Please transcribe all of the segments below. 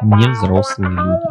Невзрослые люди.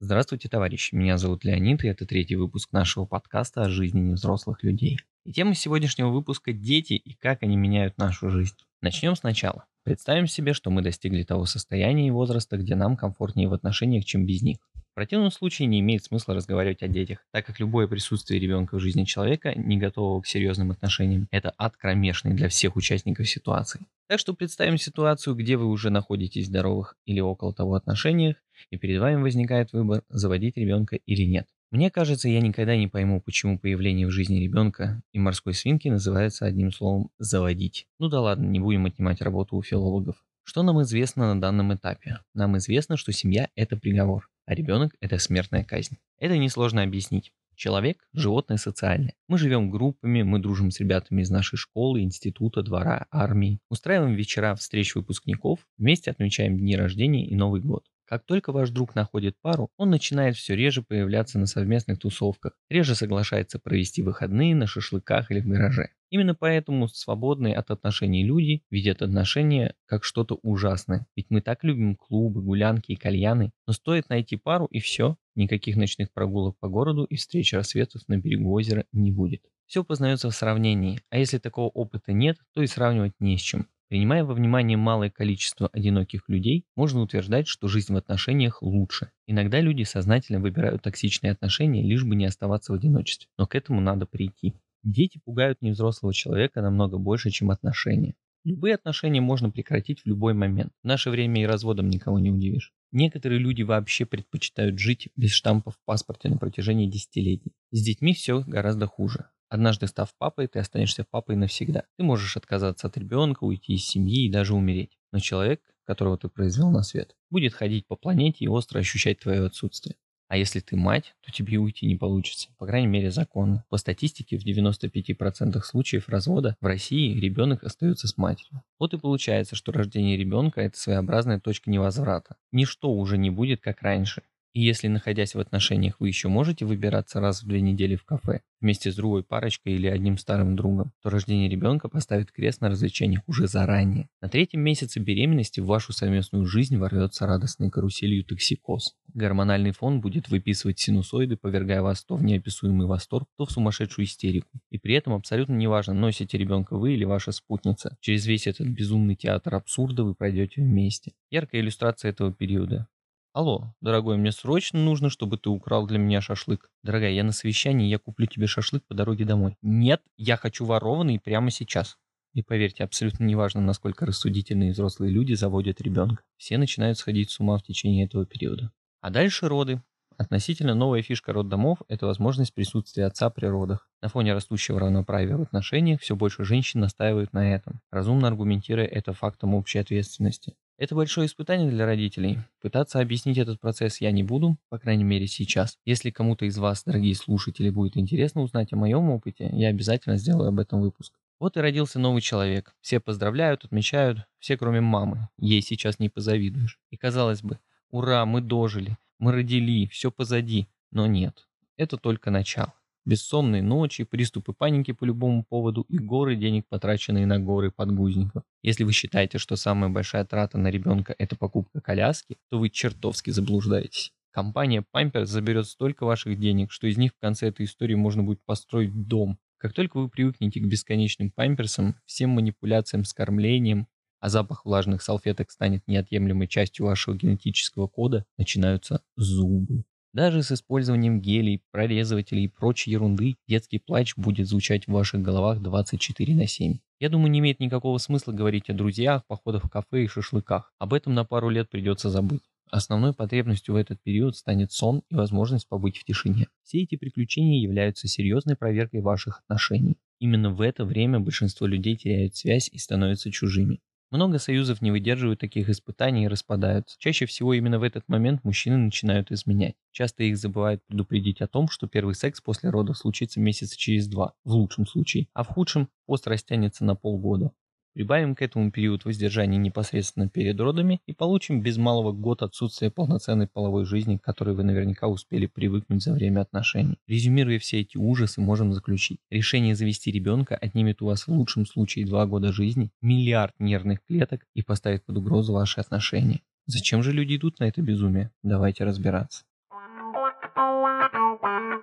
Здравствуйте, товарищи. Меня зовут Леонид, и это третий выпуск нашего подкаста о жизни невзрослых людей. И тема сегодняшнего выпуска – дети и как они меняют нашу жизнь. Начнем сначала. Представим себе, что мы достигли того состояния и возраста, где нам комфортнее в отношениях, чем без них. В противном случае не имеет смысла разговаривать о детях, так как любое присутствие ребенка в жизни человека, не готового к серьезным отношениям, это ад кромешный для всех участников ситуации. Так что представим ситуацию, где вы уже находитесь в здоровых или около того отношениях, и перед вами возникает выбор, заводить ребенка или нет. Мне кажется, я никогда не пойму, почему появление в жизни ребенка и морской свинки называется одним словом «заводить». Ну да ладно, не будем отнимать работу у филологов. Что нам известно на данном этапе? Нам известно, что семья – это приговор а ребенок – это смертная казнь. Это несложно объяснить. Человек – животное социальное. Мы живем группами, мы дружим с ребятами из нашей школы, института, двора, армии. Устраиваем вечера встреч выпускников, вместе отмечаем дни рождения и Новый год. Как только ваш друг находит пару, он начинает все реже появляться на совместных тусовках, реже соглашается провести выходные на шашлыках или в гараже. Именно поэтому свободные от отношений люди видят отношения как что-то ужасное. Ведь мы так любим клубы, гулянки и кальяны, но стоит найти пару и все, никаких ночных прогулок по городу и встреч рассветов на берегу озера не будет. Все познается в сравнении, а если такого опыта нет, то и сравнивать не с чем. Принимая во внимание малое количество одиноких людей, можно утверждать, что жизнь в отношениях лучше. Иногда люди сознательно выбирают токсичные отношения, лишь бы не оставаться в одиночестве. Но к этому надо прийти. Дети пугают невзрослого человека намного больше, чем отношения. Любые отношения можно прекратить в любой момент. В наше время и разводом никого не удивишь. Некоторые люди вообще предпочитают жить без штампа в паспорте на протяжении десятилетий. С детьми все гораздо хуже. Однажды став папой, ты останешься папой навсегда. Ты можешь отказаться от ребенка, уйти из семьи и даже умереть. Но человек, которого ты произвел на свет, будет ходить по планете и остро ощущать твое отсутствие. А если ты мать, то тебе уйти не получится, по крайней мере законно. По статистике, в 95% случаев развода в России ребенок остается с матерью. Вот и получается, что рождение ребенка – это своеобразная точка невозврата. Ничто уже не будет как раньше. И если, находясь в отношениях, вы еще можете выбираться раз в две недели в кафе вместе с другой парочкой или одним старым другом, то рождение ребенка поставит крест на развлечениях уже заранее. На третьем месяце беременности в вашу совместную жизнь ворвется радостной каруселью токсикоз. Гормональный фон будет выписывать синусоиды, повергая вас то в неописуемый восторг, то в сумасшедшую истерику. И при этом абсолютно неважно, носите ребенка вы или ваша спутница. Через весь этот безумный театр абсурда вы пройдете вместе. Яркая иллюстрация этого периода. Алло, дорогой, мне срочно нужно, чтобы ты украл для меня шашлык. Дорогая, я на совещании, я куплю тебе шашлык по дороге домой. Нет, я хочу ворованный прямо сейчас. И поверьте, абсолютно неважно, насколько рассудительные взрослые люди заводят ребенка. Все начинают сходить с ума в течение этого периода. А дальше роды. Относительно новая фишка роддомов – это возможность присутствия отца при родах. На фоне растущего равноправия в отношениях все больше женщин настаивают на этом, разумно аргументируя это фактом общей ответственности. Это большое испытание для родителей. Пытаться объяснить этот процесс я не буду, по крайней мере сейчас. Если кому-то из вас, дорогие слушатели, будет интересно узнать о моем опыте, я обязательно сделаю об этом выпуск. Вот и родился новый человек. Все поздравляют, отмечают, все кроме мамы. Ей сейчас не позавидуешь. И казалось бы, ура, мы дожили, мы родили, все позади. Но нет, это только начало. Бессонные ночи, приступы паники по любому поводу и горы денег, потраченные на горы подгузников. Если вы считаете, что самая большая трата на ребенка – это покупка коляски, то вы чертовски заблуждаетесь. Компания Pampers заберет столько ваших денег, что из них в конце этой истории можно будет построить дом. Как только вы привыкнете к бесконечным памперсам, всем манипуляциям с кормлением, а запах влажных салфеток станет неотъемлемой частью вашего генетического кода, начинаются зубы. Даже с использованием гелей, прорезывателей и прочей ерунды детский плач будет звучать в ваших головах 24 на 7. Я думаю, не имеет никакого смысла говорить о друзьях, походах в кафе и шашлыках. Об этом на пару лет придется забыть. Основной потребностью в этот период станет сон и возможность побыть в тишине. Все эти приключения являются серьезной проверкой ваших отношений. Именно в это время большинство людей теряют связь и становятся чужими. Много союзов не выдерживают таких испытаний и распадаются. Чаще всего именно в этот момент мужчины начинают изменять. Часто их забывают предупредить о том, что первый секс после родов случится месяца через два, в лучшем случае, а в худшем пост растянется на полгода. Прибавим к этому период воздержания непосредственно перед родами и получим без малого год отсутствия полноценной половой жизни, к которой вы наверняка успели привыкнуть за время отношений. Резюмируя все эти ужасы, можем заключить. Решение завести ребенка отнимет у вас в лучшем случае два года жизни, миллиард нервных клеток и поставит под угрозу ваши отношения. Зачем же люди идут на это безумие? Давайте разбираться.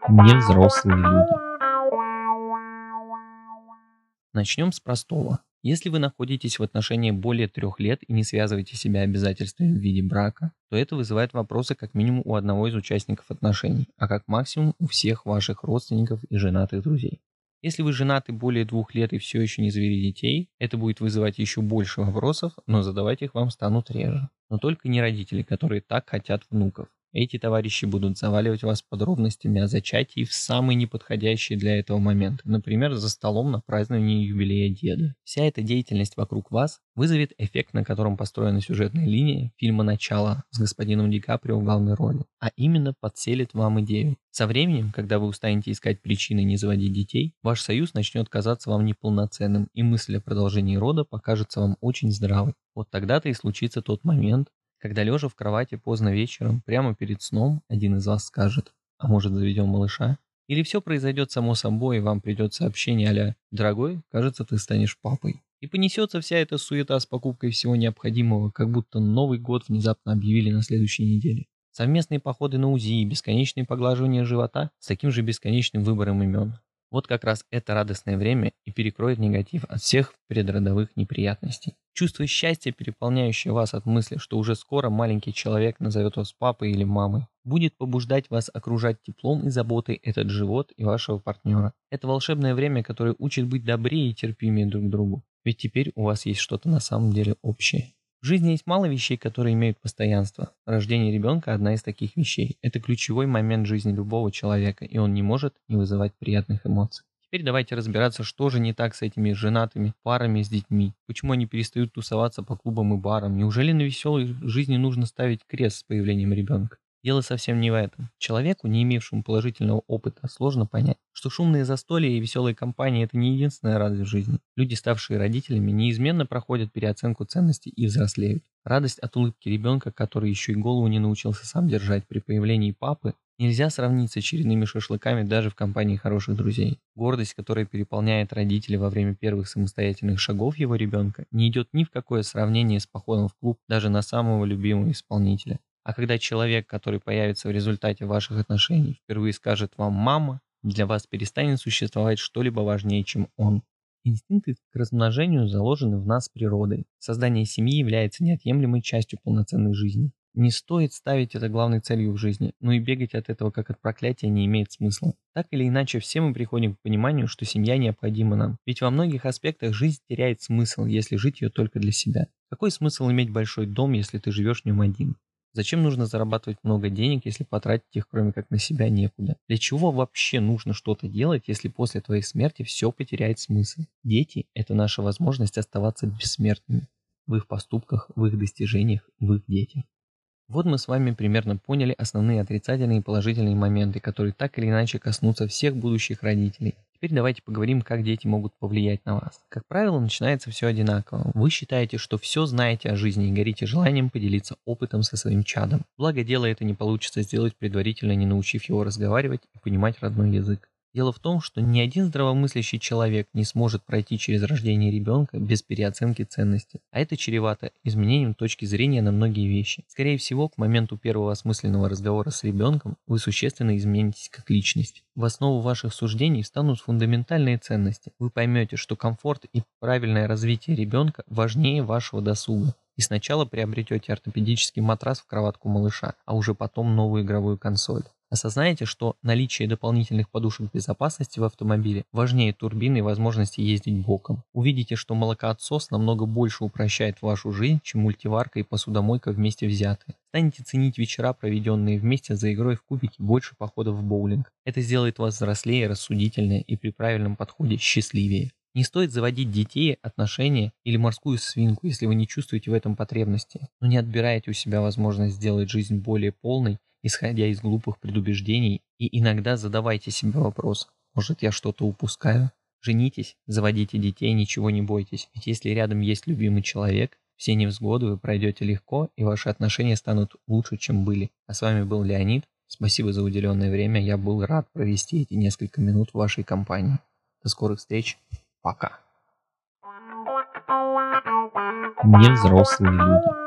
Невзрослые люди. Начнем с простого. Если вы находитесь в отношениях более трех лет и не связываете себя обязательствами в виде брака, то это вызывает вопросы как минимум у одного из участников отношений, а как максимум у всех ваших родственников и женатых друзей. Если вы женаты более двух лет и все еще не завели детей, это будет вызывать еще больше вопросов, но задавать их вам станут реже. Но только не родители, которые так хотят внуков. Эти товарищи будут заваливать вас подробностями о зачатии в самый неподходящий для этого момент, например, за столом на праздновании юбилея деда. Вся эта деятельность вокруг вас вызовет эффект, на котором построена сюжетная линия фильма «Начало» с господином Ди Каприо в главной роли, а именно подселит вам идею. Со временем, когда вы устанете искать причины не заводить детей, ваш союз начнет казаться вам неполноценным, и мысль о продолжении рода покажется вам очень здравой. Вот тогда-то и случится тот момент, когда лежа в кровати поздно вечером, прямо перед сном, один из вас скажет, а может заведем малыша? Или все произойдет само собой, и вам придет сообщение а «Дорогой, кажется, ты станешь папой». И понесется вся эта суета с покупкой всего необходимого, как будто Новый год внезапно объявили на следующей неделе. Совместные походы на УЗИ бесконечные поглаживания живота с таким же бесконечным выбором имен. Вот как раз это радостное время и перекроет негатив от всех предродовых неприятностей. Чувство счастья, переполняющее вас от мысли, что уже скоро маленький человек назовет вас папой или мамой, будет побуждать вас окружать теплом и заботой этот живот и вашего партнера. Это волшебное время, которое учит быть добрее и терпимее друг к другу. Ведь теперь у вас есть что-то на самом деле общее. В жизни есть мало вещей, которые имеют постоянство. Рождение ребенка – одна из таких вещей. Это ключевой момент жизни любого человека, и он не может не вызывать приятных эмоций. Теперь давайте разбираться, что же не так с этими женатыми парами с детьми. Почему они перестают тусоваться по клубам и барам? Неужели на веселой жизни нужно ставить крест с появлением ребенка? Дело совсем не в этом. Человеку, не имевшему положительного опыта, сложно понять, что шумные застолья и веселые компании – это не единственная радость в жизни. Люди, ставшие родителями, неизменно проходят переоценку ценностей и взрослеют. Радость от улыбки ребенка, который еще и голову не научился сам держать при появлении папы, нельзя сравнить с очередными шашлыками даже в компании хороших друзей. Гордость, которая переполняет родителей во время первых самостоятельных шагов его ребенка, не идет ни в какое сравнение с походом в клуб даже на самого любимого исполнителя. А когда человек, который появится в результате ваших отношений, впервые скажет вам «мама», для вас перестанет существовать что-либо важнее, чем он. Инстинкты к размножению заложены в нас природой. Создание семьи является неотъемлемой частью полноценной жизни. Не стоит ставить это главной целью в жизни, но и бегать от этого как от проклятия не имеет смысла. Так или иначе, все мы приходим к пониманию, что семья необходима нам. Ведь во многих аспектах жизнь теряет смысл, если жить ее только для себя. Какой смысл иметь большой дом, если ты живешь в нем один? Зачем нужно зарабатывать много денег, если потратить их кроме как на себя некуда? Для чего вообще нужно что-то делать, если после твоей смерти все потеряет смысл? Дети – это наша возможность оставаться бессмертными в их поступках, в их достижениях, в их детях. Вот мы с вами примерно поняли основные отрицательные и положительные моменты, которые так или иначе коснутся всех будущих родителей. Теперь давайте поговорим, как дети могут повлиять на вас. Как правило, начинается все одинаково. Вы считаете, что все знаете о жизни и горите желанием поделиться опытом со своим чадом. Благо дело это не получится сделать предварительно, не научив его разговаривать и понимать родной язык. Дело в том, что ни один здравомыслящий человек не сможет пройти через рождение ребенка без переоценки ценностей, а это чревато изменением точки зрения на многие вещи. Скорее всего, к моменту первого осмысленного разговора с ребенком вы существенно изменитесь как личность. В основу ваших суждений встанут фундаментальные ценности. Вы поймете, что комфорт и правильное развитие ребенка важнее вашего досуга и сначала приобретете ортопедический матрас в кроватку малыша, а уже потом новую игровую консоль. Осознаете, что наличие дополнительных подушек безопасности в автомобиле важнее турбины и возможности ездить боком. Увидите, что молокоотсос намного больше упрощает вашу жизнь, чем мультиварка и посудомойка вместе взятые. Станете ценить вечера, проведенные вместе за игрой в кубики, больше походов в боулинг. Это сделает вас взрослее, рассудительнее и при правильном подходе счастливее. Не стоит заводить детей, отношения или морскую свинку, если вы не чувствуете в этом потребности, но не отбираете у себя возможность сделать жизнь более полной исходя из глупых предубеждений, и иногда задавайте себе вопрос, может я что-то упускаю? Женитесь, заводите детей, ничего не бойтесь. Ведь если рядом есть любимый человек, все невзгоды вы пройдете легко, и ваши отношения станут лучше, чем были. А с вами был Леонид. Спасибо за уделенное время. Я был рад провести эти несколько минут в вашей компании. До скорых встреч. Пока. Невзрослые люди.